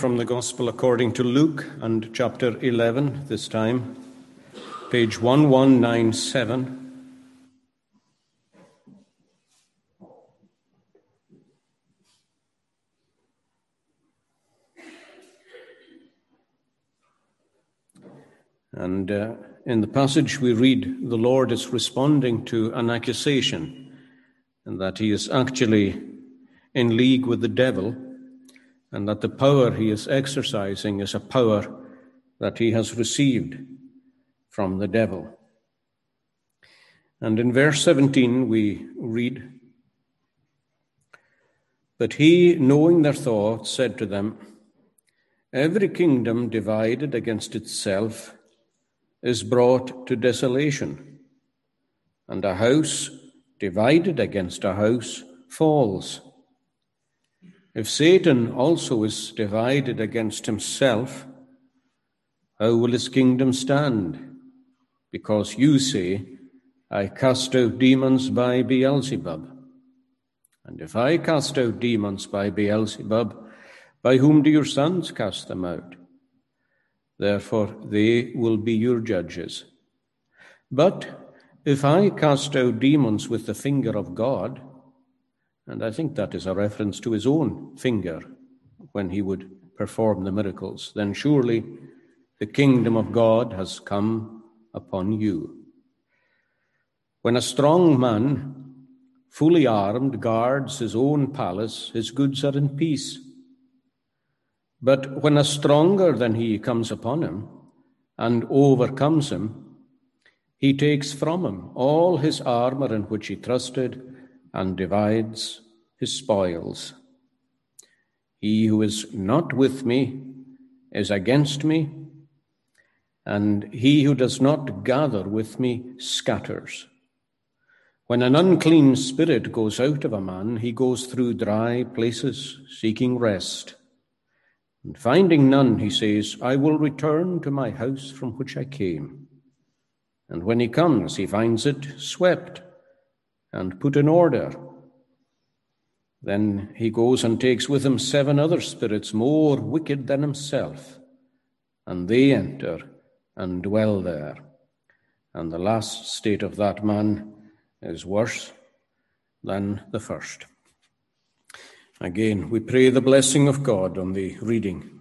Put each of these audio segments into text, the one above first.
from the Gospel according to Luke and chapter 11 this time, page 1197. And uh, in the passage we read, the Lord is responding to an accusation, and that he is actually in league with the devil, and that the power he is exercising is a power that he has received from the devil. And in verse 17 we read, But he, knowing their thoughts, said to them, Every kingdom divided against itself is brought to desolation, and a house divided against a house falls. If Satan also is divided against himself, how will his kingdom stand? Because you say, I cast out demons by Beelzebub. And if I cast out demons by Beelzebub, by whom do your sons cast them out? Therefore, they will be your judges. But if I cast out demons with the finger of God, and I think that is a reference to his own finger when he would perform the miracles, then surely the kingdom of God has come upon you. When a strong man, fully armed, guards his own palace, his goods are in peace. But when a stronger than he comes upon him and overcomes him, he takes from him all his armor in which he trusted and divides his spoils. He who is not with me is against me, and he who does not gather with me scatters. When an unclean spirit goes out of a man, he goes through dry places seeking rest and finding none, he says, I will return to my house from which I came. And when he comes, he finds it swept and put in order. Then he goes and takes with him seven other spirits more wicked than himself, and they enter and dwell there. And the last state of that man is worse than the first. Again, we pray the blessing of God on the reading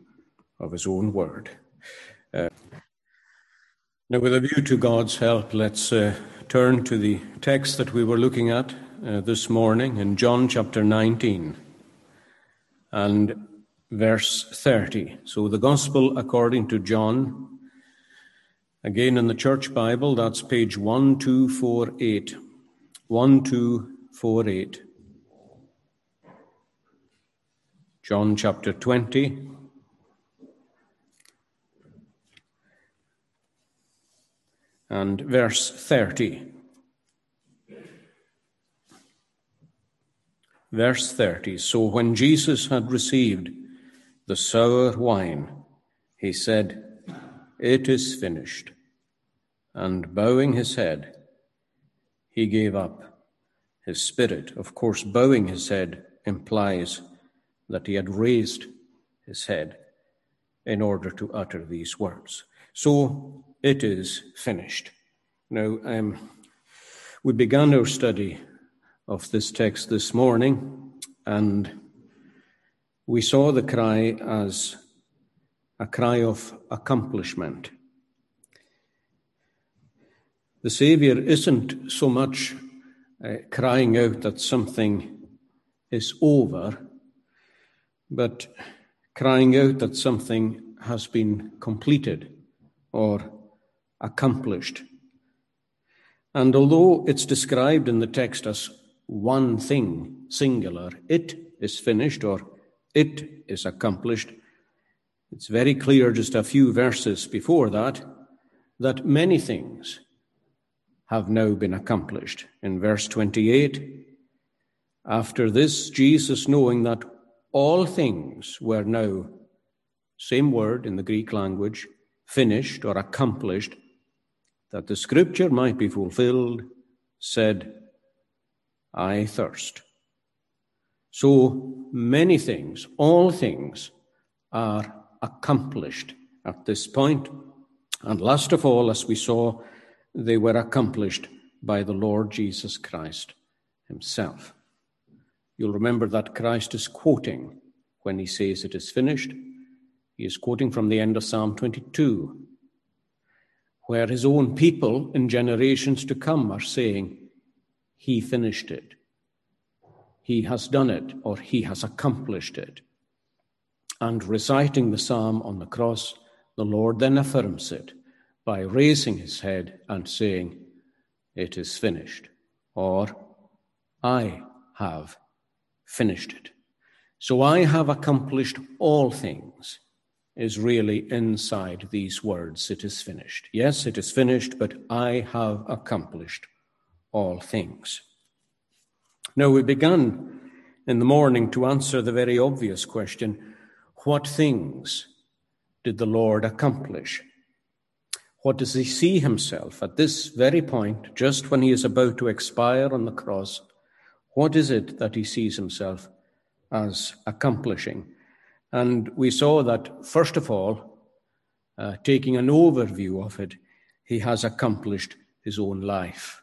of His own word. Uh, now, with a view to God's help, let's uh, turn to the text that we were looking at uh, this morning in John chapter 19 and verse 30. So, the Gospel according to John, again in the Church Bible, that's page 1248. 1248. John chapter 20. And verse 30. Verse 30 So when Jesus had received the sour wine, he said, It is finished. And bowing his head, he gave up his spirit. Of course, bowing his head implies that he had raised his head in order to utter these words. So it is finished. Now, um, we began our study of this text this morning, and we saw the cry as a cry of accomplishment. The Saviour isn't so much uh, crying out that something is over but crying out that something has been completed or accomplished. And although it's described in the text as one thing, singular, it is finished or it is accomplished, it's very clear just a few verses before that that many things have now been accomplished. In verse 28, after this, Jesus, knowing that all things were now, same word in the Greek language, finished or accomplished, that the scripture might be fulfilled, said, I thirst. So many things, all things, are accomplished at this point. And last of all, as we saw, they were accomplished by the Lord Jesus Christ himself. You'll remember that Christ is quoting when he says it is finished. He is quoting from the end of Psalm 22, where his own people in generations to come are saying, He finished it. He has done it, or He has accomplished it. And reciting the psalm on the cross, the Lord then affirms it by raising his head and saying, It is finished, or I have finished it. So I have accomplished all things is really inside these words, it is finished. Yes, it is finished, but I have accomplished all things. Now, we began in the morning to answer the very obvious question what things did the Lord accomplish? What does he see himself at this very point, just when he is about to expire on the cross? What is it that he sees himself as accomplishing? And we saw that, first of all, uh, taking an overview of it, he has accomplished his own life.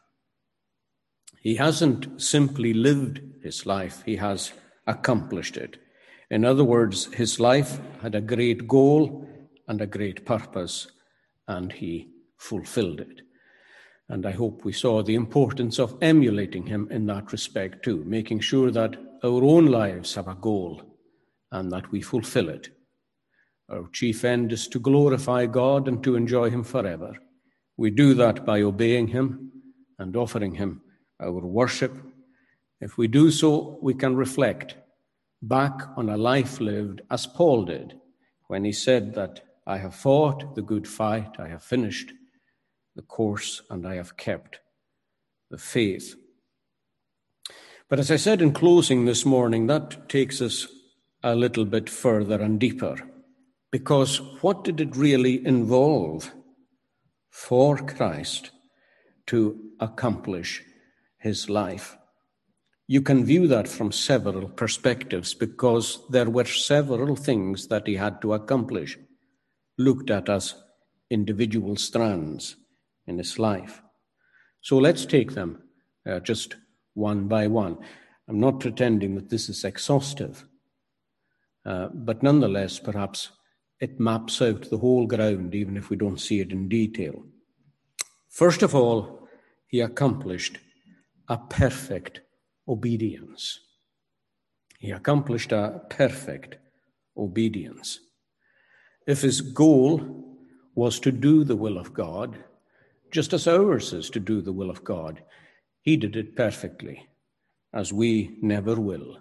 He hasn't simply lived his life, he has accomplished it. In other words, his life had a great goal and a great purpose, and he fulfilled it. And I hope we saw the importance of emulating him in that respect too, making sure that our own lives have a goal and that we fulfill it. Our chief end is to glorify God and to enjoy him forever. We do that by obeying him and offering him our worship. If we do so, we can reflect back on a life lived as Paul did when he said that I have fought the good fight, I have finished the course, and I have kept the faith. But as I said in closing this morning, that takes us a little bit further and deeper. Because what did it really involve for Christ to accomplish his life? You can view that from several perspectives because there were several things that he had to accomplish, looked at as individual strands in his life. So let's take them uh, just one by one. I'm not pretending that this is exhaustive, uh, but nonetheless, perhaps it maps out the whole ground, even if we don't see it in detail. First of all, he accomplished a perfect obedience. He accomplished a perfect obedience. If his goal was to do the will of God, just as ours is to do the will of God, he did it perfectly, as we never will.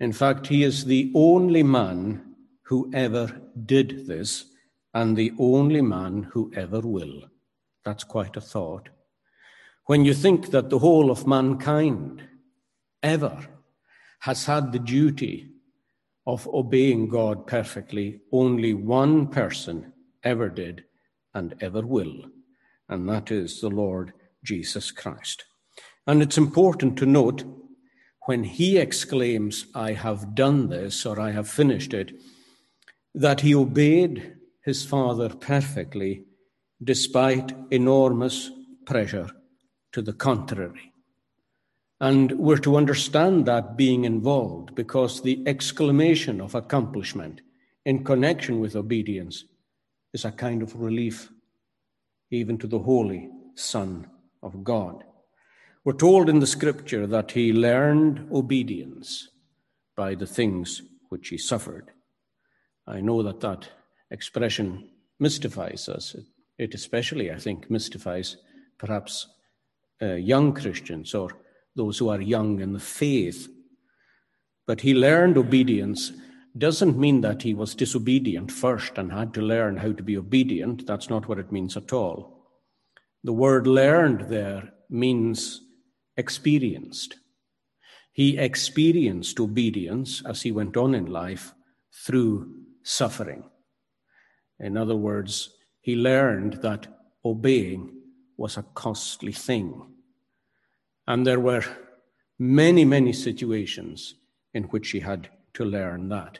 In fact, he is the only man who ever did this and the only man who ever will. That's quite a thought. When you think that the whole of mankind ever has had the duty of obeying God perfectly, only one person ever did and ever will, and that is the Lord Jesus Christ. And it's important to note when he exclaims, I have done this or I have finished it, that he obeyed his Father perfectly despite enormous pressure to the contrary. And we're to understand that being involved because the exclamation of accomplishment in connection with obedience is a kind of relief, even to the Holy Son of God. We're told in the scripture that he learned obedience by the things which he suffered. I know that that expression mystifies us. It, especially, I think, mystifies perhaps uh, young Christians or those who are young in the faith. But he learned obedience doesn't mean that he was disobedient first and had to learn how to be obedient. That's not what it means at all. The word learned there means experienced. He experienced obedience as he went on in life through suffering. In other words, he learned that obeying was a costly thing. And there were many, many situations in which he had to learn that.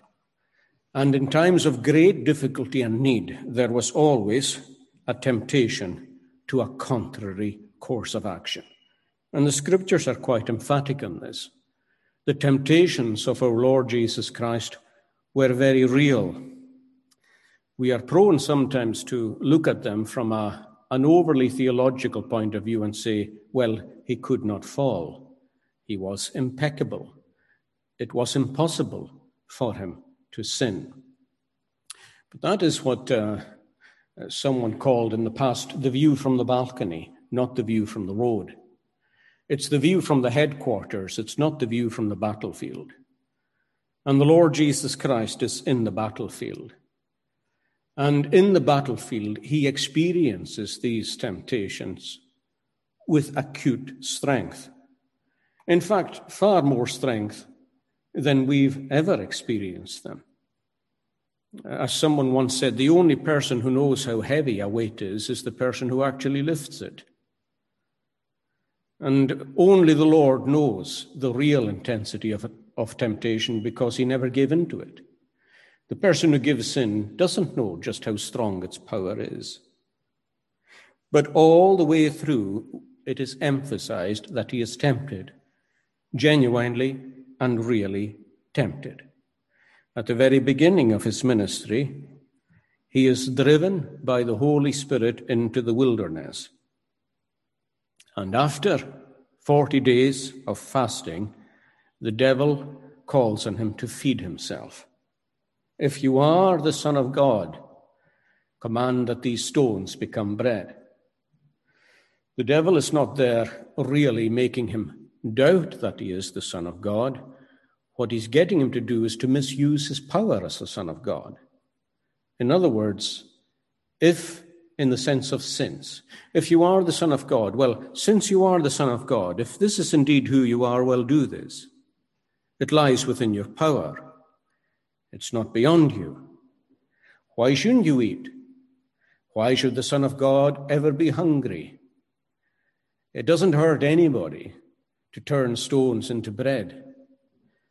And in times of great difficulty and need, there was always a temptation to a contrary course of action. And the scriptures are quite emphatic on this. The temptations of our Lord Jesus Christ were very real. We are prone sometimes to look at them from a, an overly theological point of view and say, well, he could not fall. He was impeccable. It was impossible for him to sin. But that is what uh, someone called in the past the view from the balcony, not the view from the road. It's the view from the headquarters, it's not the view from the battlefield. And the Lord Jesus Christ is in the battlefield. And in the battlefield, he experiences these temptations with acute strength. In fact, far more strength than we've ever experienced them. As someone once said, the only person who knows how heavy a weight is is the person who actually lifts it. And only the Lord knows the real intensity of, of temptation because he never gave in to it. The person who gives in doesn't know just how strong its power is. But all the way through, it is emphasized that he is tempted, genuinely and really tempted. At the very beginning of his ministry, he is driven by the Holy Spirit into the wilderness. And after 40 days of fasting, the devil calls on him to feed himself. If you are the Son of God, command that these stones become bread. The devil is not there really making him doubt that he is the Son of God. What he's getting him to do is to misuse his power as the Son of God. In other words, if, in the sense of since, if you are the Son of God, well, since you are the Son of God, if this is indeed who you are, well, do this. It lies within your power, it's not beyond you. Why shouldn't you eat? Why should the Son of God ever be hungry? It doesn't hurt anybody to turn stones into bread.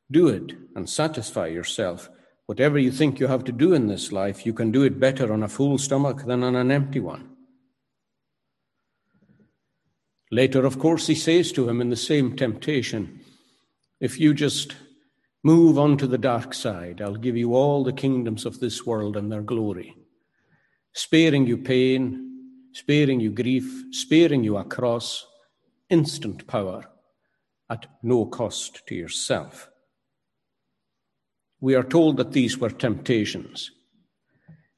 Do it and satisfy yourself. Whatever you think you have to do in this life, you can do it better on a full stomach than on an empty one. Later, of course, he says to him in the same temptation if you just move on to the dark side, I'll give you all the kingdoms of this world and their glory, sparing you pain, sparing you grief, sparing you a cross, instant power at no cost to yourself. We are told that these were temptations.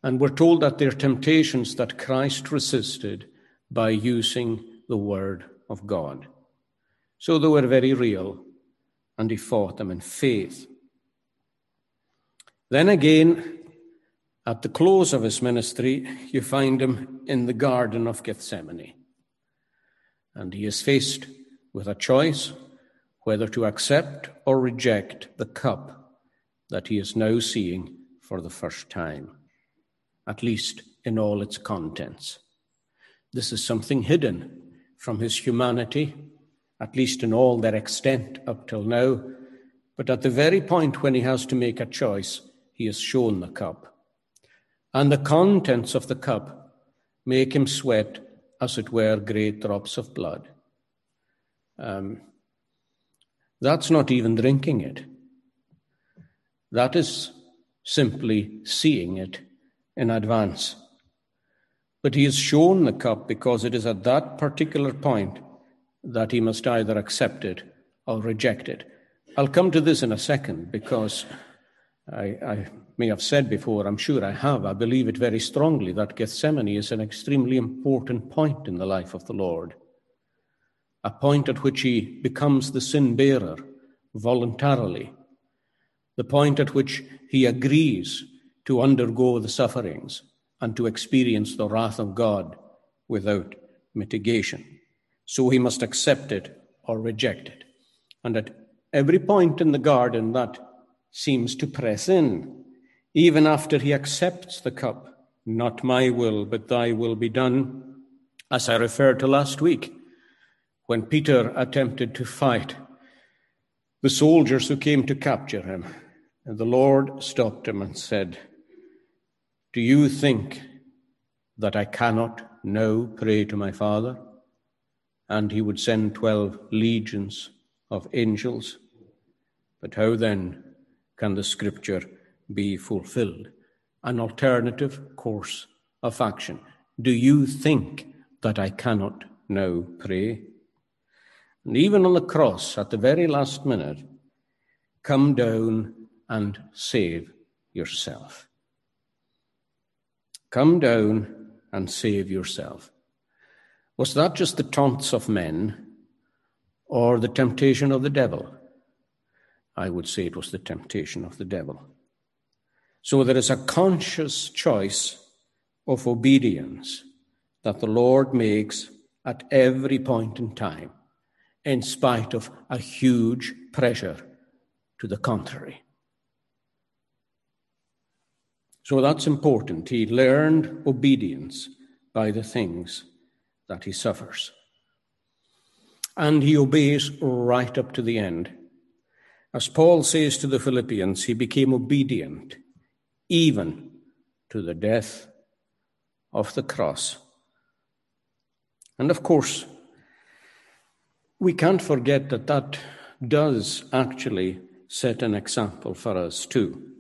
And we're told that they're temptations that Christ resisted by using the Word of God. So they were very real, and he fought them in faith. Then again, at the close of his ministry, you find him in the Garden of Gethsemane. And he is faced with a choice whether to accept or reject the cup that he is now seeing for the first time, at least in all its contents. This is something hidden from his humanity, at least in all their extent up till now. But at the very point when he has to make a choice, he is shown the cup. And the contents of the cup make him sweat, as it were, great drops of blood. Um, that's not even drinking it. That is simply seeing it in advance. But he is shown the cup because it is at that particular point that he must either accept it or reject it. I'll come to this in a second because I, I, may have said before, I'm sure I have, I believe it very strongly that Gethsemane is an extremely important point in the life of the Lord a point at which he becomes the sin bearer voluntarily, the point at which he agrees to undergo the sufferings and to experience the wrath of God without mitigation. So he must accept it or reject it. And at every point in the garden, that seems to press in, even after he accepts the cup. Not my will, but thy will be done, as I referred to last week when Peter attempted to fight the soldiers who came to capture him. And the Lord stopped him and said, Do you think that I cannot now pray to my Father? And he would send twelve legions of angels. But how then can the scripture be fulfilled? An alternative course of action. Do you think that I cannot now pray? And even on the cross, at the very last minute, come down and save yourself. Come down and save yourself. Was that just the taunts of men or the temptation of the devil? I would say it was the temptation of the devil. So there is a conscious choice of obedience that the Lord makes at every point in time, in spite of a huge pressure to the contrary. So that's important. He learned obedience by the things that he suffers. And he obeys right up to the end. As Paul says to the Philippians, he became obedient even to the death of the cross. And of course, we can't forget that that does actually set an example for us too.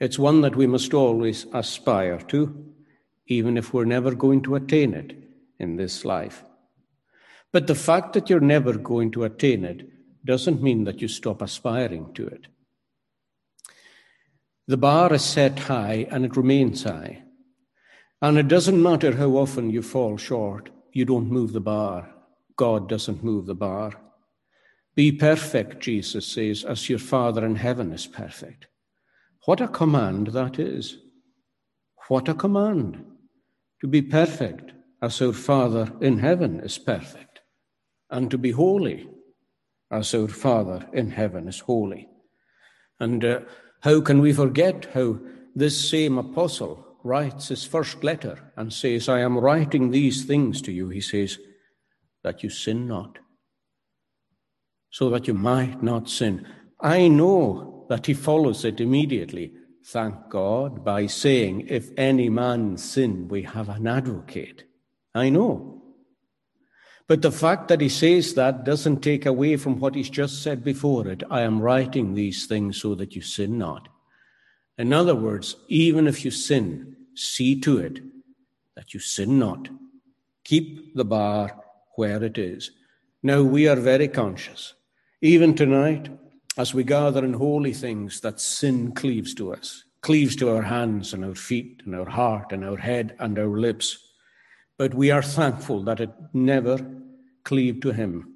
It's one that we must always aspire to, even if we're never going to attain it in this life. But the fact that you're never going to attain it doesn't mean that you stop aspiring to it. The bar is set high and it remains high. And it doesn't matter how often you fall short, you don't move the bar. God doesn't move the bar. Be perfect, Jesus says, as your Father in heaven is perfect. What a command that is. What a command to be perfect as our Father in heaven is perfect, and to be holy as our Father in heaven is holy. And uh, how can we forget how this same apostle writes his first letter and says, I am writing these things to you, he says, that you sin not, so that you might not sin. I know that he follows it immediately, thank God, by saying, If any man sin, we have an advocate. I know. But the fact that he says that doesn't take away from what he's just said before it. I am writing these things so that you sin not. In other words, even if you sin, see to it that you sin not. Keep the bar where it is. Now, we are very conscious. Even tonight, as we gather in holy things that sin cleaves to us, cleaves to our hands and our feet and our heart and our head and our lips. But we are thankful that it never cleaved to him.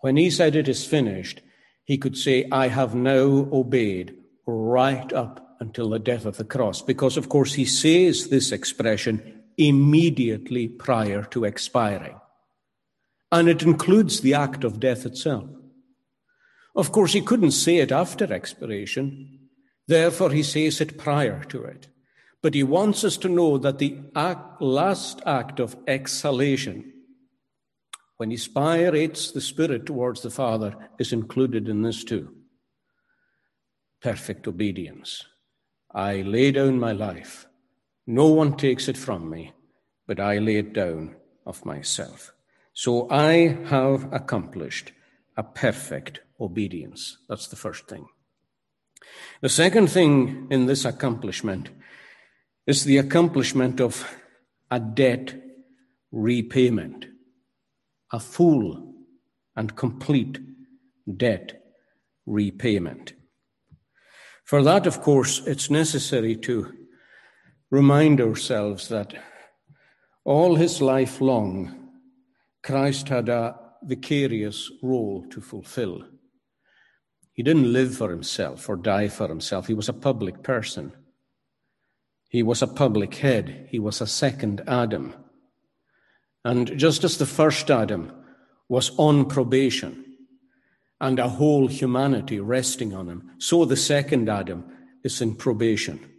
When he said it is finished, he could say, I have now obeyed right up until the death of the cross. Because, of course, he says this expression immediately prior to expiring. And it includes the act of death itself. Of course, he couldn't say it after expiration. Therefore, he says it prior to it. But he wants us to know that the act, last act of exhalation, when he spirates the Spirit towards the Father, is included in this too. Perfect obedience. I lay down my life. No one takes it from me, but I lay it down of myself. So I have accomplished a perfect obedience. That's the first thing. The second thing in this accomplishment is the accomplishment of a debt repayment, a full and complete debt repayment. For that, of course, it's necessary to remind ourselves that all his life long, Christ had a vicarious role to fulfill. He didn't live for himself or die for himself. He was a public person. He was a public head. He was a second Adam. And just as the first Adam was on probation and a whole humanity resting on him, so the second Adam is in probation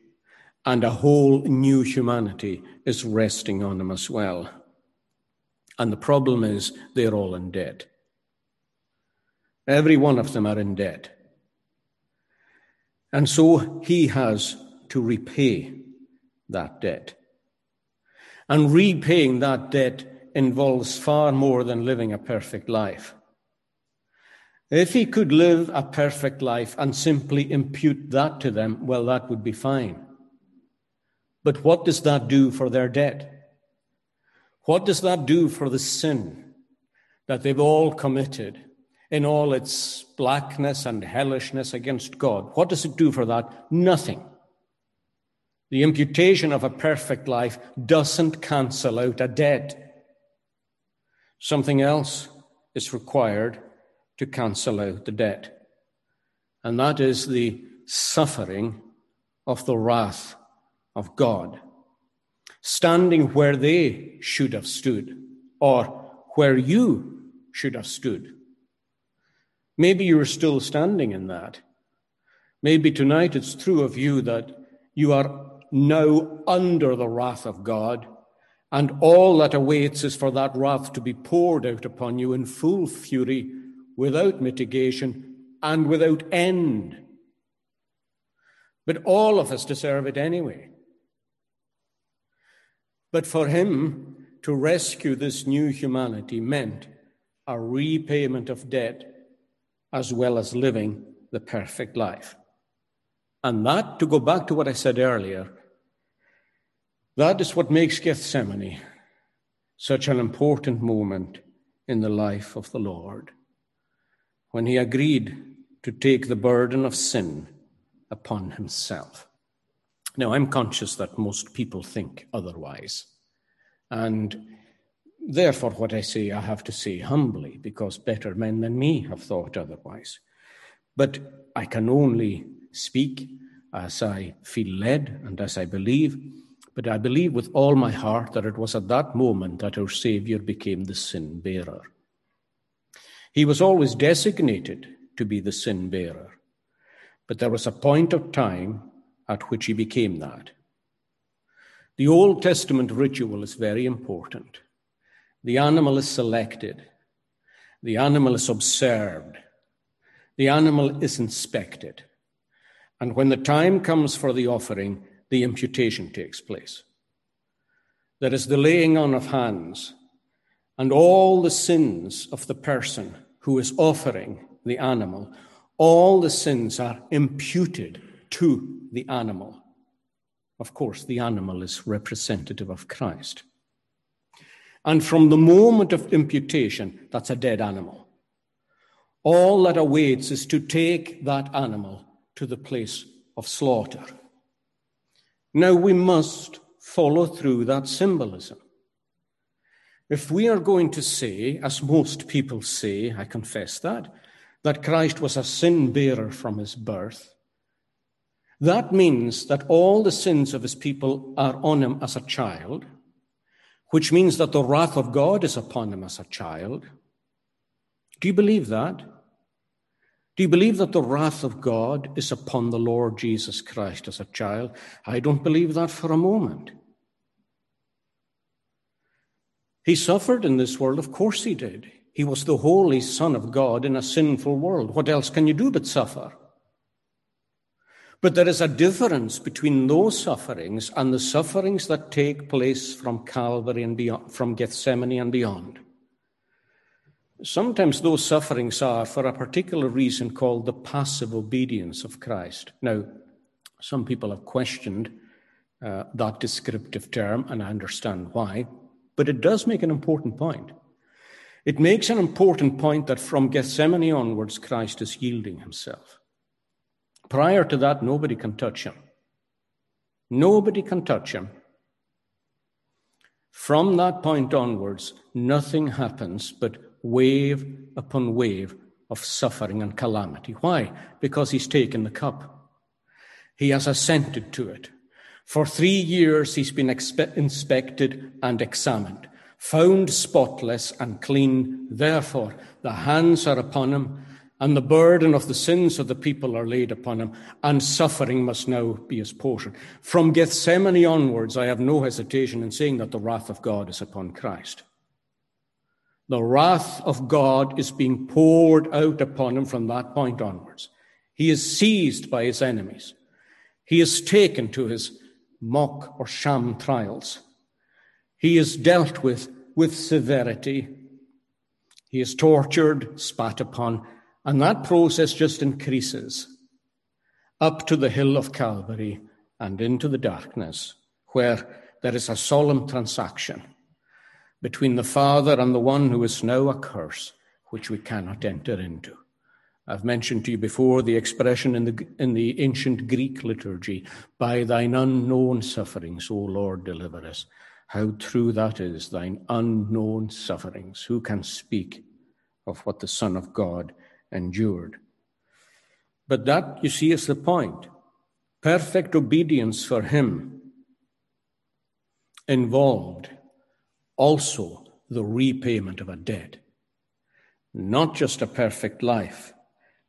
and a whole new humanity is resting on him as well. And the problem is they're all in debt. Every one of them are in debt. And so he has to repay that debt. And repaying that debt involves far more than living a perfect life. If he could live a perfect life and simply impute that to them, well, that would be fine. But what does that do for their debt? What does that do for the sin that they've all committed in all its blackness and hellishness against God? What does it do for that? Nothing. The imputation of a perfect life doesn't cancel out a debt. Something else is required to cancel out the debt. And that is the suffering of the wrath of God, standing where they should have stood, or where you should have stood. Maybe you're still standing in that. Maybe tonight it's true of you that you are now under the wrath of God, and all that awaits is for that wrath to be poured out upon you in full fury without mitigation, and without end. But all of us deserve it anyway. But for him to rescue this new humanity meant a repayment of debt as well as living the perfect life. And that, to go back to what I said earlier, that is what makes Gethsemane such an important moment in the life of the Lord when he agreed to take the burden of sin upon himself. Now, I'm conscious that most people think otherwise. And therefore, what I say, I have to say humbly, because better men than me have thought otherwise. But I can only speak as I feel led and as I believe. But I believe with all my heart that it was at that moment that our Saviour became the sin bearer. He was always designated to be the sin bearer, but there was a point of time at which he became that. The Old Testament ritual is very important. The animal is selected, the animal is observed, the animal is inspected. And when the time comes for the offering, the imputation takes place. There is the laying on of hands, and all the sins of the person who is offering the animal, all the sins are imputed to the animal. Of course, the animal is representative of Christ. And from the moment of imputation, that's a dead animal. All that awaits is to take that animal to the place of slaughter. Now we must follow through that symbolism. If we are going to say, as most people say, I confess that, that Christ was a sin bearer from his birth, that means that all the sins of his people are on him as a child, which means that the wrath of God is upon him as a child. Do you believe that? Do you believe that the wrath of God is upon the Lord Jesus Christ as a child? I don't believe that for a moment. He suffered in this world, of course he did. He was the holy Son of God in a sinful world. What else can you do but suffer? But there is a difference between those sufferings and the sufferings that take place from Calvary and beyond, from Gethsemane and beyond. Sometimes those sufferings are for a particular reason called the passive obedience of Christ. Now, some people have questioned uh, that descriptive term, and I understand why. But it does make an important point. It makes an important point that from Gethsemane onwards, Christ is yielding himself. Prior to that, nobody can touch him. Nobody can touch him. From that point onwards, nothing happens but wave upon wave of suffering and calamity. Why? Because he's taken the cup. He has assented to it. For three years he's been expe- inspected and examined, found spotless and clean. Therefore, the hands are upon him, and the burden of the sins of the people are laid upon him, and suffering must now be his portion. From Gethsemane onwards, I have no hesitation in saying that the wrath of God is upon Christ. The wrath of God is being poured out upon him from that point onwards. He is seized by his enemies. He is taken to his mock or sham trials. He is dealt with with severity. He is tortured, spat upon, and that process just increases up to the hill of Calvary and into the darkness, where there is a solemn transaction between the Father and the one who is now a curse, which we cannot enter into. I've mentioned to you before the expression in the, in the ancient Greek liturgy, by thine unknown sufferings, O Lord, deliver us. How true that is, thine unknown sufferings. Who can speak of what the Son of God endured? But that, you see, is the point. Perfect obedience for him involved also the repayment of a debt. Not just a perfect life,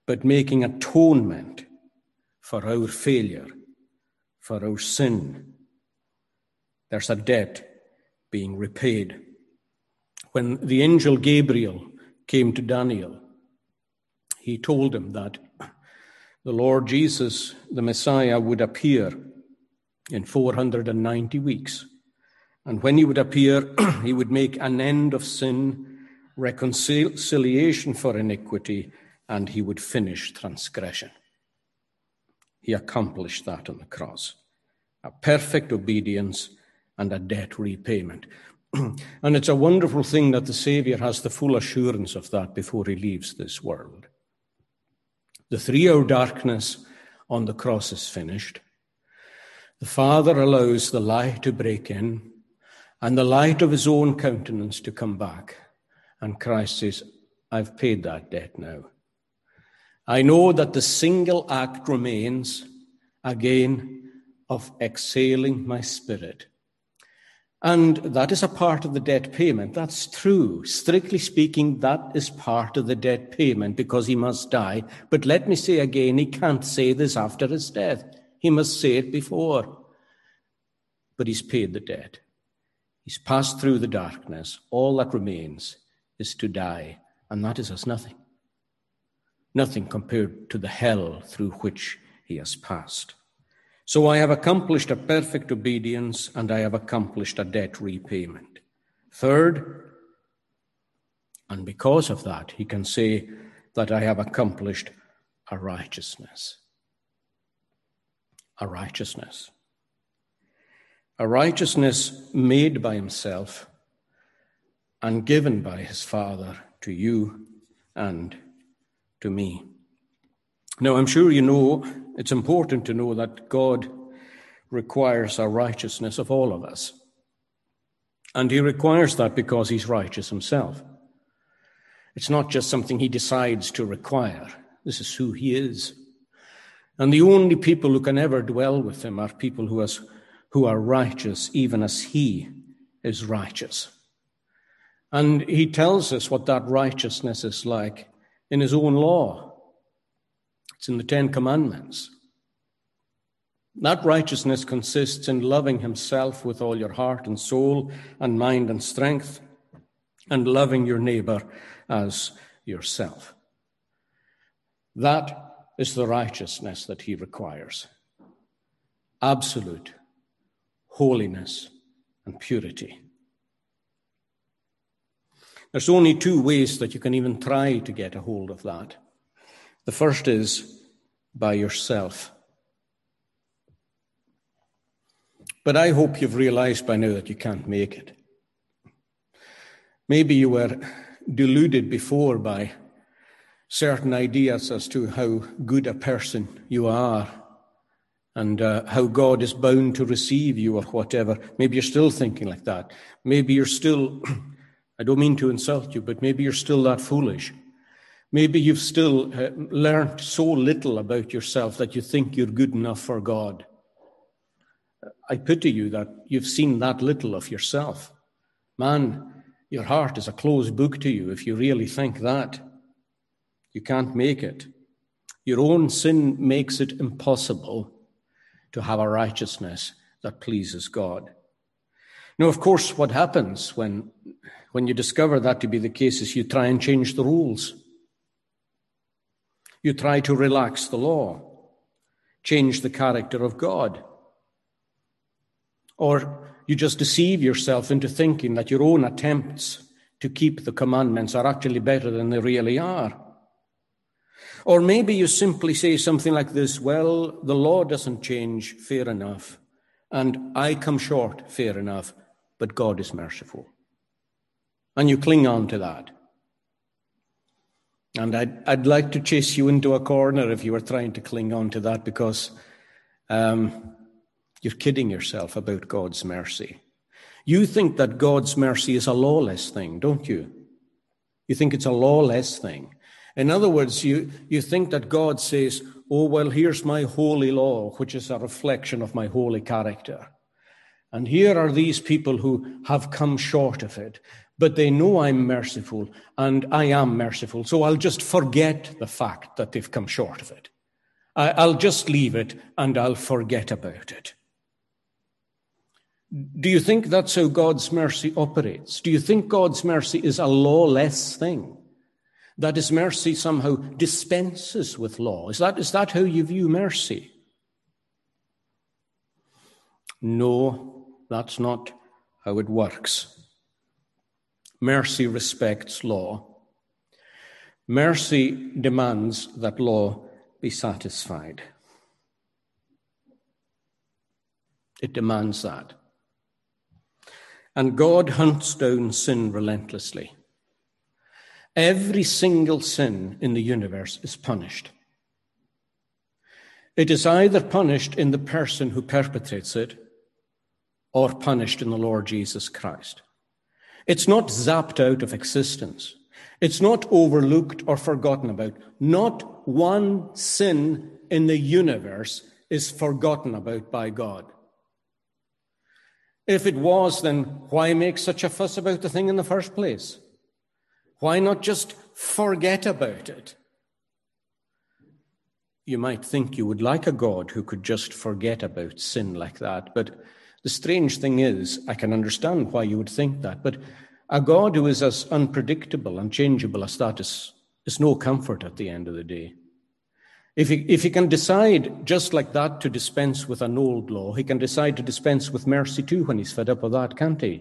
but making atonement for our failure, for our sin. There's a debt being repaid. When the angel Gabriel came to Daniel, he told him that the Lord Jesus, the Messiah, would appear in 490 weeks. And when he would appear, he would make an end of sin, reconciliation for iniquity, and he would finish transgression. He accomplished that on the cross a perfect obedience and a debt repayment. and it's a wonderful thing that the Savior has the full assurance of that before he leaves this world. The three hour darkness on the cross is finished. The Father allows the light to break in and the light of his own countenance to come back. And Christ says, I've paid that debt now. I know that the single act remains again of exhaling my spirit. And that is a part of the debt payment. That's true. Strictly speaking, that is part of the debt payment because he must die. But let me say again, he can't say this after his death. He must say it before. But he's paid the debt. He's passed through the darkness. All that remains is to die. And that is as nothing nothing compared to the hell through which he has passed. So I have accomplished a perfect obedience and I have accomplished a debt repayment. Third, and because of that, he can say that I have accomplished a righteousness. A righteousness. A righteousness made by himself and given by his Father to you and to me. Now, I'm sure you know it's important to know that God requires a righteousness of all of us. And He requires that because He's righteous Himself. It's not just something He decides to require, this is who He is. And the only people who can ever dwell with Him are people who, has, who are righteous, even as He is righteous. And He tells us what that righteousness is like in his own law. It's in the Ten Commandments. That righteousness consists in loving himself with all your heart and soul and mind and strength, and loving your neighbor as yourself. That is the righteousness that he requires absolute holiness and purity. There's only two ways that you can even try to get a hold of that. The first is by yourself. But I hope you've realized by now that you can't make it. Maybe you were deluded before by certain ideas as to how good a person you are and uh, how God is bound to receive you or whatever. Maybe you're still thinking like that. Maybe you're still I don't mean to insult you, but maybe you're still that foolish. Maybe you've still uh, learned so little about yourself that you think you're good enough for God. I pity you that you've seen that little of yourself. Man, your heart is a closed book to you if you really think that. You can't make it. Your own sin makes it impossible to have a righteousness that pleases God. Now, of course, what happens when when you discover that to be the case is you try and change the rules. You try to relax the law, change the character of God. Or you just deceive yourself into thinking that your own attempts to keep the commandments are actually better than they really are. Or maybe you simply say something like this Well, the law doesn't change, fair enough, and I come short, fair enough, but God is merciful. And you cling on to that. And I'd, I'd like to chase you into a corner if you were trying to cling on to that because um, you're kidding yourself about God's mercy. You think that God's mercy is a lawless thing, don't you? You think it's a lawless thing. In other words, you, you think that God says, Oh, well, here's my holy law, which is a reflection of my holy character. And here are these people who have come short of it, but they know I'm merciful and I am merciful. So I'll just forget the fact that they've come short of it. I'll just leave it and I'll forget about it. Do you think that's how God's mercy operates? Do you think God's mercy is a lawless thing? that his mercy somehow dispenses with law. Is that, is that how you view mercy? No, that's not how it works. Mercy respects law. Mercy demands that law be satisfied. It demands that. And God hunts down sin relentlessly. Every single sin in the universe is punished. It is either punished in the person who perpetrates it or punished in the Lord Jesus Christ. It's not zapped out of existence. It's not overlooked or forgotten about. Not one sin in the universe is forgotten about by God. If it was, then why make such a fuss about the thing in the first place? Why not just forget about it? You might think you would like a God who could just forget about sin like that, but the strange thing is, I can understand why you would think that, but a God who is as unpredictable and changeable as that is, is no comfort at the end of the day. If he, if he can decide just like that to dispense with an old law, he can decide to dispense with mercy too when he's fed up with that, can't he?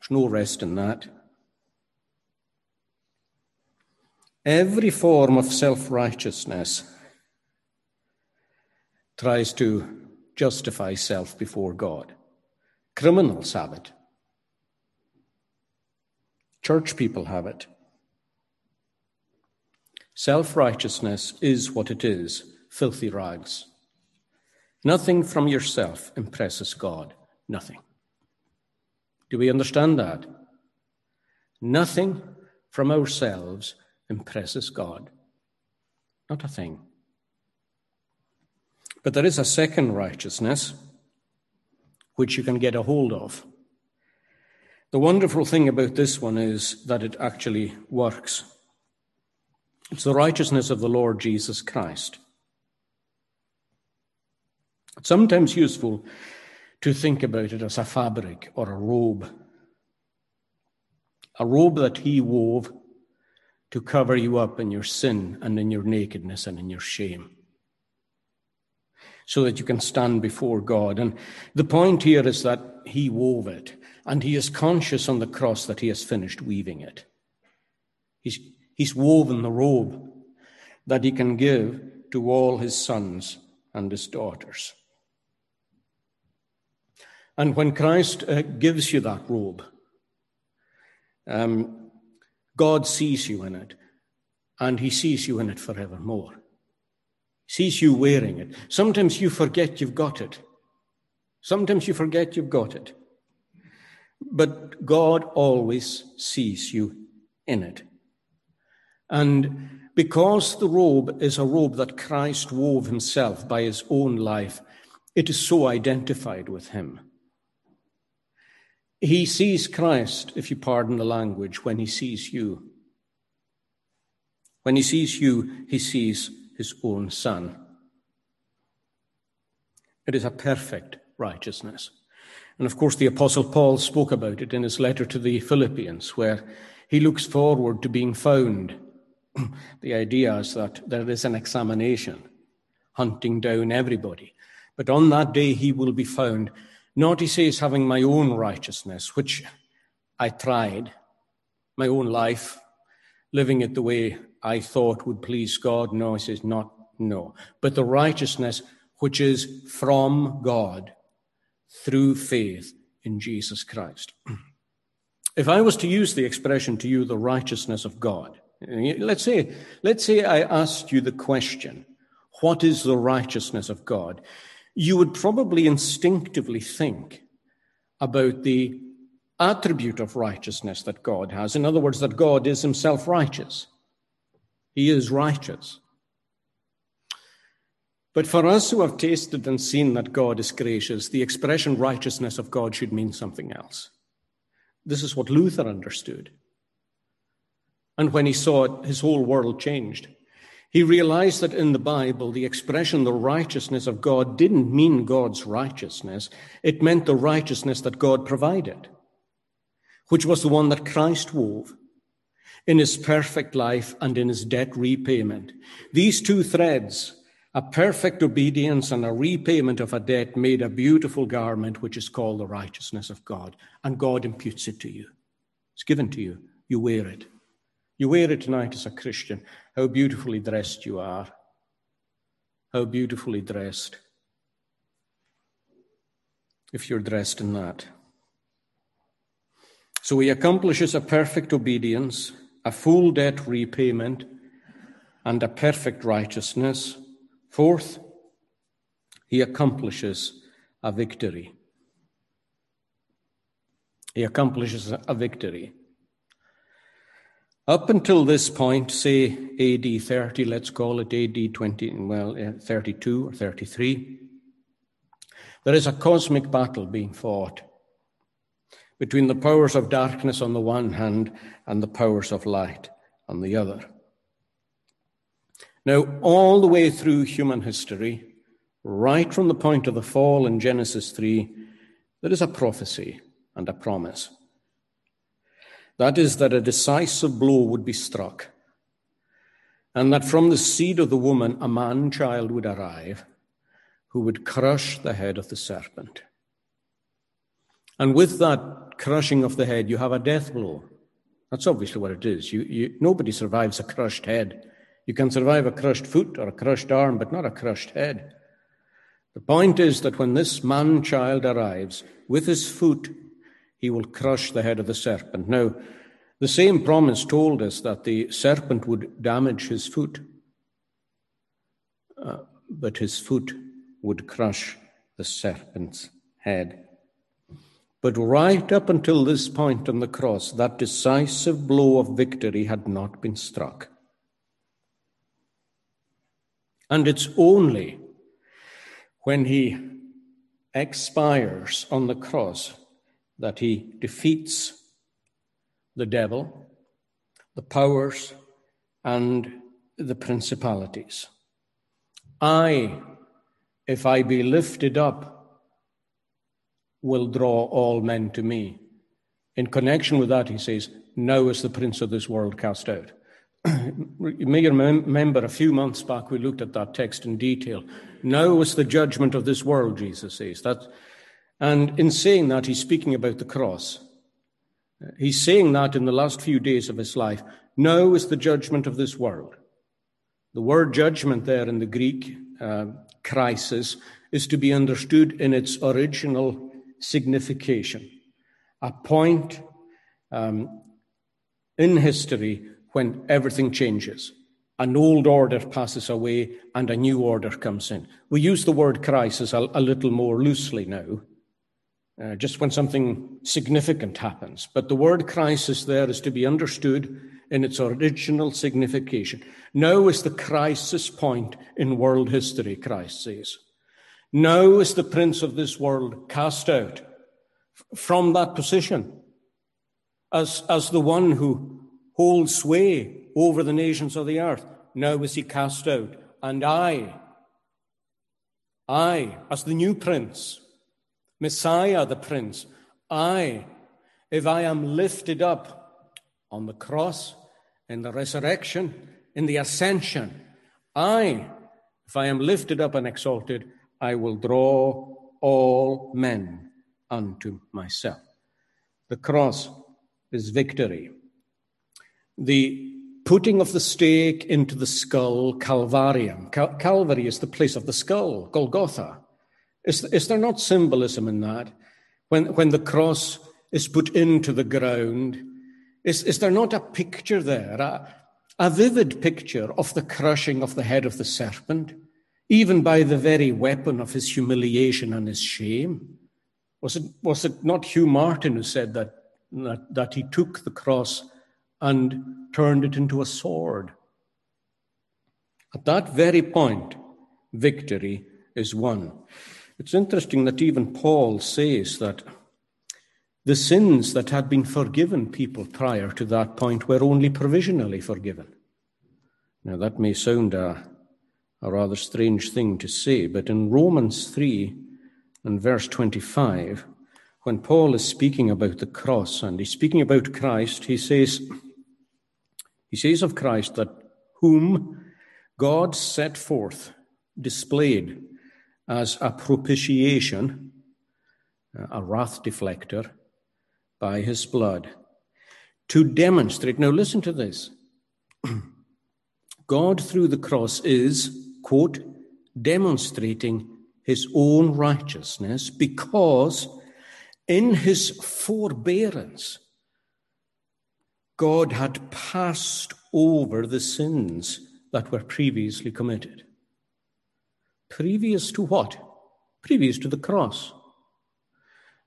There's no rest in that. Every form of self righteousness tries to justify self before God. Criminals have it, church people have it. Self righteousness is what it is filthy rags. Nothing from yourself impresses God. Nothing. Do we understand that? Nothing from ourselves impresses God. Not a thing. But there is a second righteousness which you can get a hold of. The wonderful thing about this one is that it actually works. It's the righteousness of the Lord Jesus Christ. It's sometimes useful to think about it as a fabric or a robe. A robe that he wove to cover you up in your sin and in your nakedness and in your shame. So that you can stand before God. And the point here is that he wove it, and he is conscious on the cross that he has finished weaving it. He's, he's woven the robe that he can give to all his sons and his daughters. And when Christ uh, gives you that robe, um, God sees you in it, and he sees you in it forevermore. Sees you wearing it. Sometimes you forget you've got it. Sometimes you forget you've got it. But God always sees you in it. And because the robe is a robe that Christ wove himself by his own life, it is so identified with him. He sees Christ, if you pardon the language, when he sees you. When he sees you, he sees his own son. It is a perfect righteousness. And of course, the Apostle Paul spoke about it in his letter to the Philippians, where he looks forward to being found the idea is that there is an examination hunting down everybody. But on that day he will be found, not, he says, having my own righteousness, which I tried, my own life, living it the way I thought would please God. No, he says, not no, but the righteousness which is from God through faith in Jesus Christ. If I was to use the expression to you, the righteousness of God, let's say, let's say I asked you the question, what is the righteousness of God? You would probably instinctively think about the attribute of righteousness that God has. In other words, that God is himself righteous. He is righteous. But for us who have tasted and seen that God is gracious, the expression righteousness of God should mean something else. This is what Luther understood. And when he saw it, his whole world changed. He realized that in the Bible, the expression the righteousness of God didn't mean God's righteousness, it meant the righteousness that God provided, which was the one that Christ wove in his perfect life and in his debt repayment. These two threads a perfect obedience and a repayment of a debt made a beautiful garment, which is called the righteousness of God. And God imputes it to you. It's given to you. You wear it. You wear it tonight as a Christian. How beautifully dressed you are. How beautifully dressed. If you're dressed in that. So he accomplishes a perfect obedience, a full debt repayment, and a perfect righteousness Fourth, he accomplishes a victory. He accomplishes a victory. Up until this point, say AD 30, let's call it AD 20, well, uh, 32 or 33, there is a cosmic battle being fought between the powers of darkness on the one hand and the powers of light on the other. Now, all the way through human history, right from the point of the fall in Genesis 3, there is a prophecy and a promise. That is, that a decisive blow would be struck, and that from the seed of the woman a man child would arrive who would crush the head of the serpent. And with that crushing of the head, you have a death blow. That's obviously what it is. You, you, nobody survives a crushed head. You can survive a crushed foot or a crushed arm, but not a crushed head. The point is that when this man child arrives, with his foot, he will crush the head of the serpent. Now, the same promise told us that the serpent would damage his foot, uh, but his foot would crush the serpent's head. But right up until this point on the cross, that decisive blow of victory had not been struck. And it's only when he expires on the cross that he defeats the devil, the powers, and the principalities. I, if I be lifted up, will draw all men to me. In connection with that, he says, Now is the prince of this world cast out you may remember a few months back we looked at that text in detail. Now is the judgment of this world, Jesus says. That, and in saying that, he's speaking about the cross. He's saying that in the last few days of his life. Now is the judgment of this world. The word judgment there in the Greek, uh, crisis, is to be understood in its original signification. A point um, in history when everything changes. An old order passes away and a new order comes in. We use the word crisis a, a little more loosely now, uh, just when something significant happens. But the word crisis there is to be understood in its original signification. Now is the crisis point in world history, Christ says. Now is the prince of this world cast out from that position as, as the one who holds sway over the nations of the earth. Now is he cast out. And I, I, as the new prince, Messiah the prince, I, if I am lifted up on the cross, in the resurrection, in the ascension, I, if I am lifted up and exalted, I will draw all men unto myself. The cross is victory. The putting of the stake into the skull, Calvarium. Cal- Calvary is the place of the skull, Golgotha. Is, is there not symbolism in that? When, when the cross is put into the ground, is, is there not a picture there, a, a vivid picture of the crushing of the head of the serpent, even by the very weapon of his humiliation and his shame? Was it, was it not Hugh Martin who said that, that, that he took the cross and turned it into a sword? At that very point, victory is won. It's interesting that even Paul says that the sins that had been forgiven people prior to that point were only provisionally forgiven. Now, that may sound a, a rather strange thing to say, but in Romans 3 and verse 25, when Paul is speaking about the cross and he's speaking about Christ, he says, he says of Christ that whom God set forth, displayed as a propitiation, a wrath deflector, by his blood to demonstrate. Now, listen to this. God, through the cross, is, quote, demonstrating his own righteousness because in his forbearance, God had passed over the sins that were previously committed. Previous to what? Previous to the cross.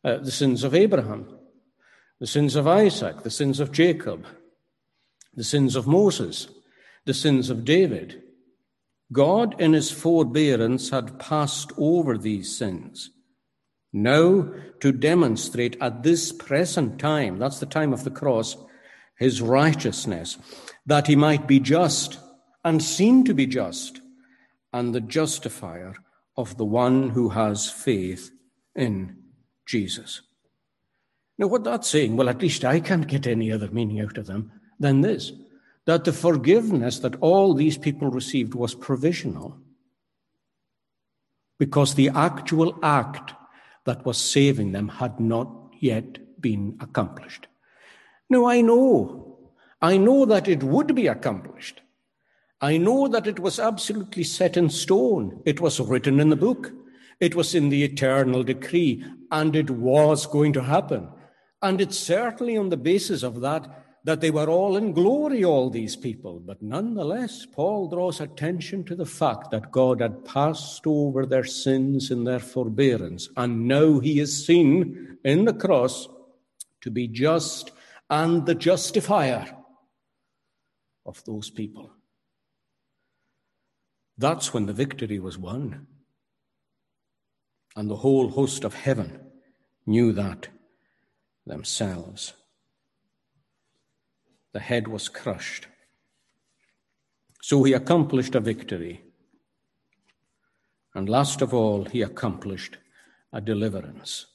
Uh, the sins of Abraham, the sins of Isaac, the sins of Jacob, the sins of Moses, the sins of David. God, in his forbearance, had passed over these sins. Now, to demonstrate at this present time, that's the time of the cross, his righteousness, that he might be just and seen to be just, and the justifier of the one who has faith in Jesus. Now, what that's saying, well, at least I can't get any other meaning out of them than this that the forgiveness that all these people received was provisional. Because the actual act that was saving them had not yet been accomplished. Now, I know, I know that it would be accomplished. I know that it was absolutely set in stone. It was written in the book. It was in the eternal decree, and it was going to happen. And it's certainly on the basis of that that they were all in glory, all these people. But nonetheless, Paul draws attention to the fact that God had passed over their sins in their forbearance, and now he is seen in the cross to be just and the justifier of those people. That's when the victory was won. And the whole host of heaven knew that themselves. The head was crushed. So he accomplished a victory. And last of all, he accomplished a deliverance.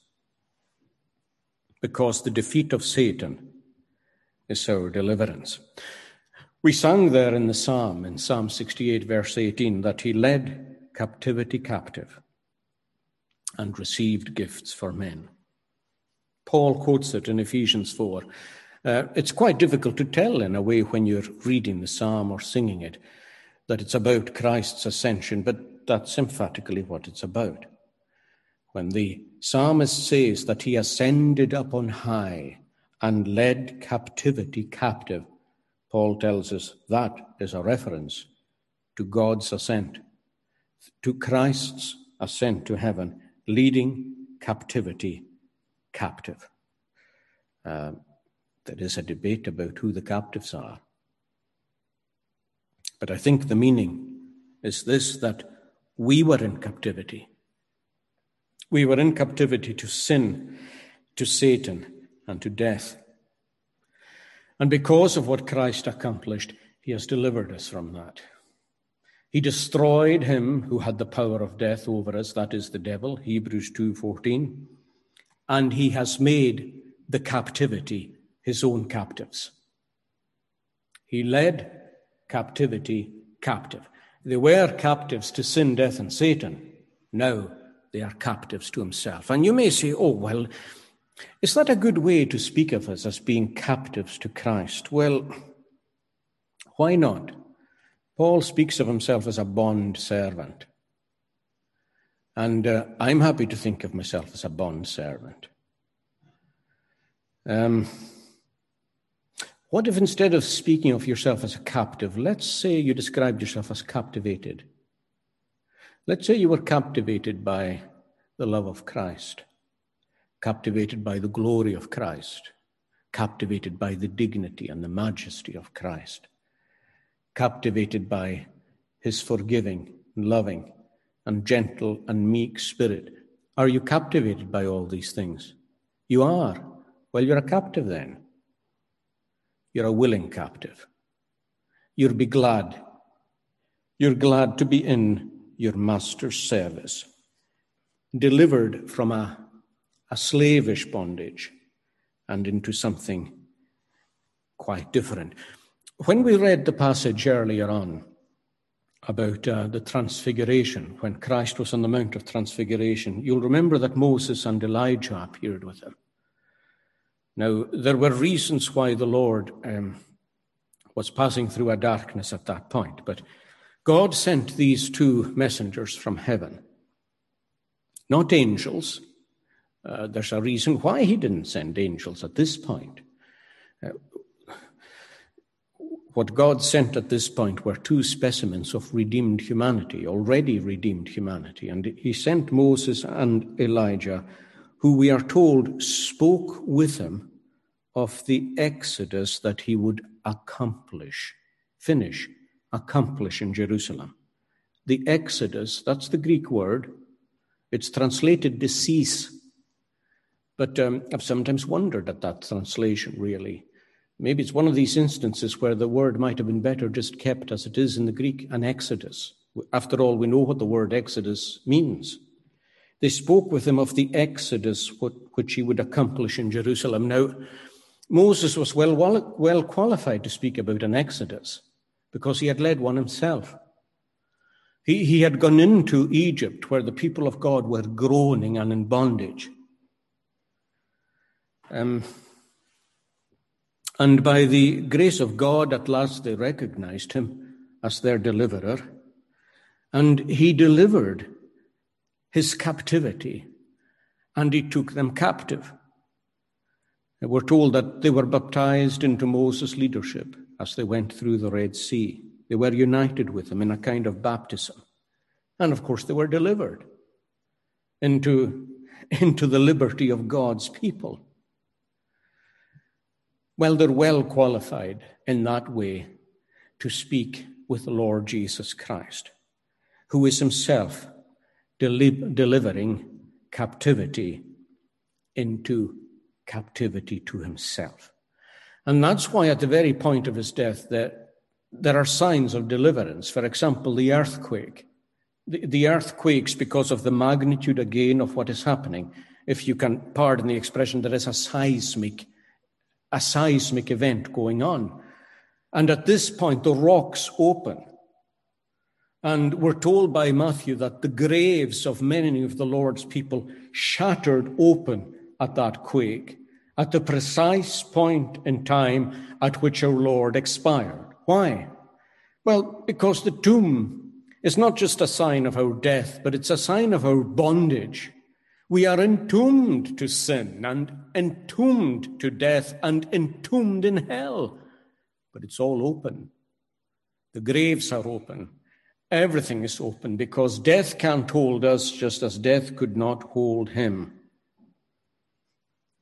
Because the defeat of Satan is our deliverance. We sang there in the psalm, in Psalm 68, verse 18, that he led captivity captive and received gifts for men. Paul quotes it in Ephesians 4. Uh, it's quite difficult to tell, in a way, when you're reading the psalm or singing it, that it's about Christ's ascension, but that's emphatically what it's about. When the psalmist says that he ascended up on high and led captivity captive, Paul tells us that is a reference to God's ascent, to Christ's ascent to heaven, leading captivity captive. Uh, there is a debate about who the captives are. But I think the meaning is this that we were in captivity. We were in captivity to sin, to Satan, and to death. And because of what Christ accomplished, he has delivered us from that. He destroyed him who had the power of death over us, that is the devil, Hebrews 2:14 and he has made the captivity his own captives. He led captivity captive. They were captives to sin, death, and Satan. Now they are captives to himself. And you may say, oh, well, is that a good way to speak of us as being captives to Christ? Well, why not? Paul speaks of himself as a bond servant. And uh, I'm happy to think of myself as a bond servant. Um, what if instead of speaking of yourself as a captive, let's say you described yourself as captivated? Let's say you were captivated by the love of Christ, captivated by the glory of Christ, captivated by the dignity and the majesty of Christ, captivated by his forgiving, loving, and gentle and meek spirit. Are you captivated by all these things? You are. Well, you're a captive then. You're a willing captive. You'll be glad. You're glad to be in your master's service, delivered from a, a slavish bondage and into something quite different. When we read the passage earlier on about uh, the transfiguration, when Christ was on the Mount of Transfiguration, you'll remember that Moses and Elijah appeared with him. Now, there were reasons why the Lord um, was passing through a darkness at that point, but God sent these two messengers from heaven, not angels. Uh, there's a reason why he didn't send angels at this point. Uh, what God sent at this point were two specimens of redeemed humanity, already redeemed humanity. And he sent Moses and Elijah, who we are told spoke with him of the exodus that he would accomplish, finish, accomplish in Jerusalem. The exodus, that's the Greek word. It's translated decease. But um, I've sometimes wondered at that translation, really. Maybe it's one of these instances where the word might have been better just kept as it is in the Greek, an exodus. After all, we know what the word exodus means. They spoke with him of the exodus which he would accomplish in Jerusalem. Now, Moses was well, well qualified to speak about an exodus because he had led one himself. He, he had gone into Egypt where the people of God were groaning and in bondage. Um, and by the grace of God, at last they recognized him as their deliverer. And he delivered his captivity and he took them captive. We're told that they were baptized into Moses' leadership as they went through the Red Sea. They were united with him in a kind of baptism. And of course, they were delivered into, into the liberty of God's people. Well, they're well qualified in that way to speak with the Lord Jesus Christ, who is himself deli- delivering captivity into captivity to himself. And that's why, at the very point of his death, there, there are signs of deliverance. For example, the earthquake. The, the earthquakes, because of the magnitude again of what is happening, if you can pardon the expression, there is a seismic, a seismic event going on. And at this point, the rocks open. And we're told by Matthew that the graves of many of the Lord's people shattered open at that quake at the precise point in time at which our Lord expired. Why? Well, because the tomb is not just a sign of our death, but it's a sign of our bondage. We are entombed to sin and entombed to death and entombed in hell. But it's all open. The graves are open. Everything is open because death can't hold us just as death could not hold him.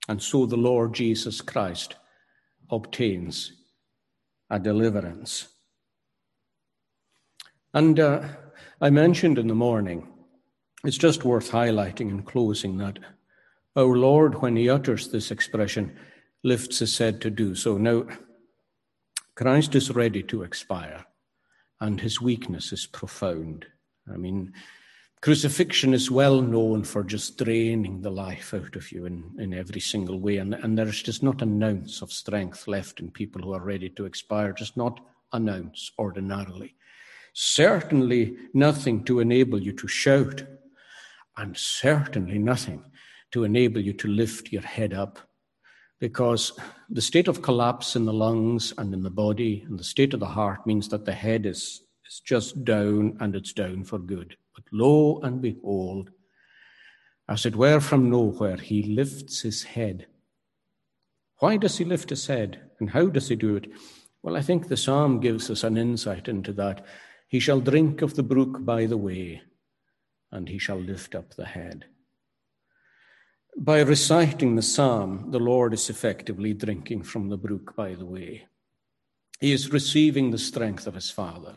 And so the Lord Jesus Christ obtains a deliverance. And uh, I mentioned in the morning, it's just worth highlighting in closing that our Lord, when he utters this expression, lifts his head to do so. Now, Christ is ready to expire, and his weakness is profound. I mean, Crucifixion is well known for just draining the life out of you in, in every single way. And, and there's just not an ounce of strength left in people who are ready to expire, just not an ounce ordinarily. Certainly nothing to enable you to shout, and certainly nothing to enable you to lift your head up. Because the state of collapse in the lungs and in the body and the state of the heart means that the head is, is just down and it's down for good. But lo and behold, as it were from nowhere, he lifts his head. Why does he lift his head and how does he do it? Well, I think the psalm gives us an insight into that. He shall drink of the brook by the way, and he shall lift up the head. By reciting the psalm, the Lord is effectively drinking from the brook by the way. He is receiving the strength of his Father.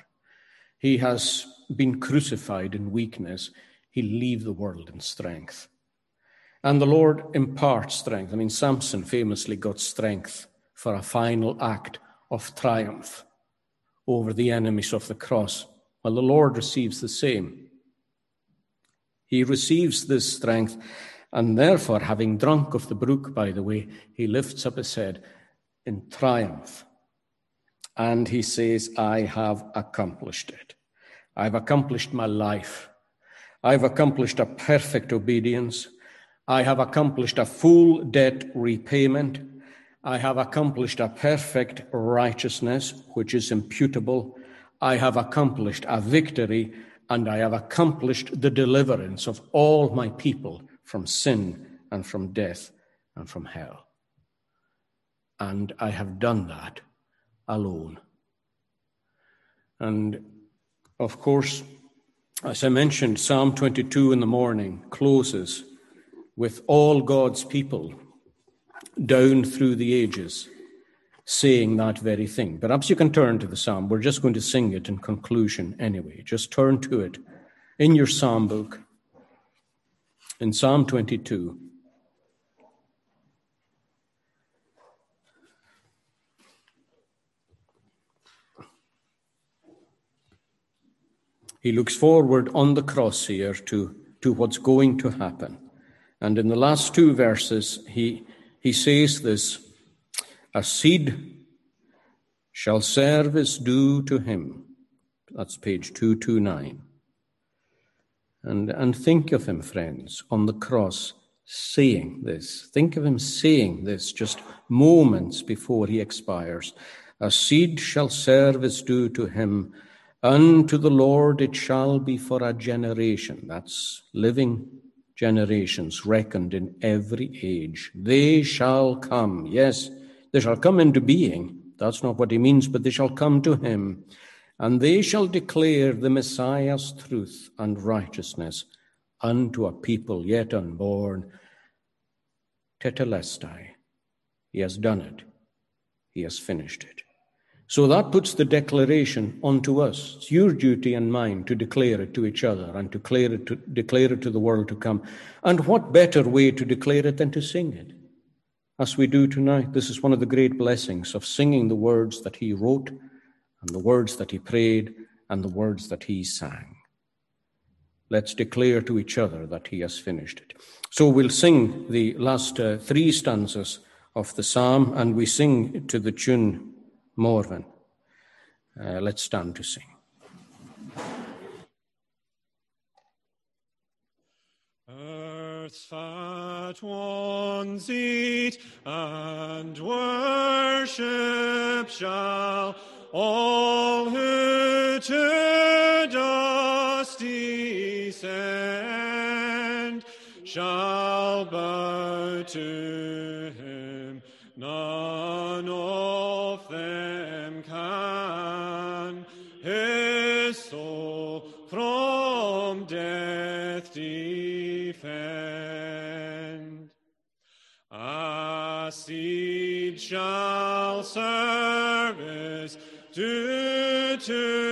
He has been crucified in weakness. He'll leave the world in strength. And the Lord imparts strength. I mean, Samson famously got strength for a final act of triumph over the enemies of the cross. Well, the Lord receives the same. He receives this strength and therefore, having drunk of the brook, by the way, he lifts up his head in triumph. And he says, I have accomplished it. I've accomplished my life. I've accomplished a perfect obedience. I have accomplished a full debt repayment. I have accomplished a perfect righteousness, which is imputable. I have accomplished a victory, and I have accomplished the deliverance of all my people from sin and from death and from hell. And I have done that alone. And of course, as I mentioned, Psalm 22 in the morning closes with all God's people down through the ages saying that very thing. Perhaps you can turn to the psalm. We're just going to sing it in conclusion anyway. Just turn to it in your psalm book in Psalm 22. He looks forward on the cross here to, to what's going to happen. And in the last two verses, he, he says this A seed shall serve as due to him. That's page 229. And, and think of him, friends, on the cross saying this. Think of him saying this just moments before he expires. A seed shall serve as due to him. Unto the Lord it shall be for a generation. That's living generations reckoned in every age. They shall come. Yes, they shall come into being. That's not what he means, but they shall come to him and they shall declare the Messiah's truth and righteousness unto a people yet unborn. Tetelestai. He has done it. He has finished it. So that puts the declaration onto us. It's your duty and mine to declare it to each other and to declare it to, declare it to the world to come. And what better way to declare it than to sing it? As we do tonight, this is one of the great blessings of singing the words that he wrote and the words that he prayed and the words that he sang. Let's declare to each other that he has finished it. So we'll sing the last uh, three stanzas of the psalm and we sing to the tune Morven. Uh, let's stand to sing. Earth's fat ones eat and worship shall all who to dust descend shall bow to him. To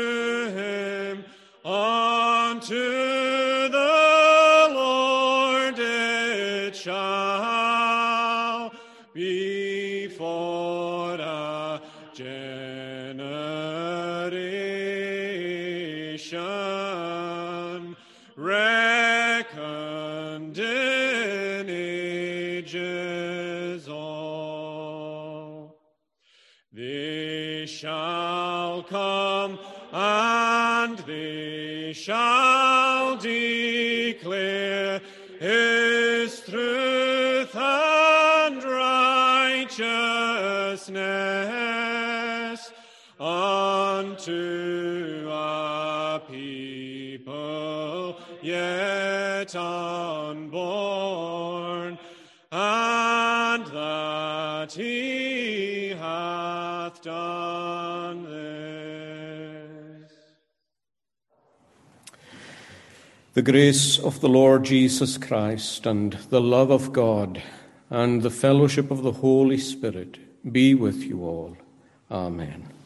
yet unborn, and that he hath done this. The grace of the Lord Jesus Christ and the love of God and the fellowship of the Holy Spirit be with you all. Amen.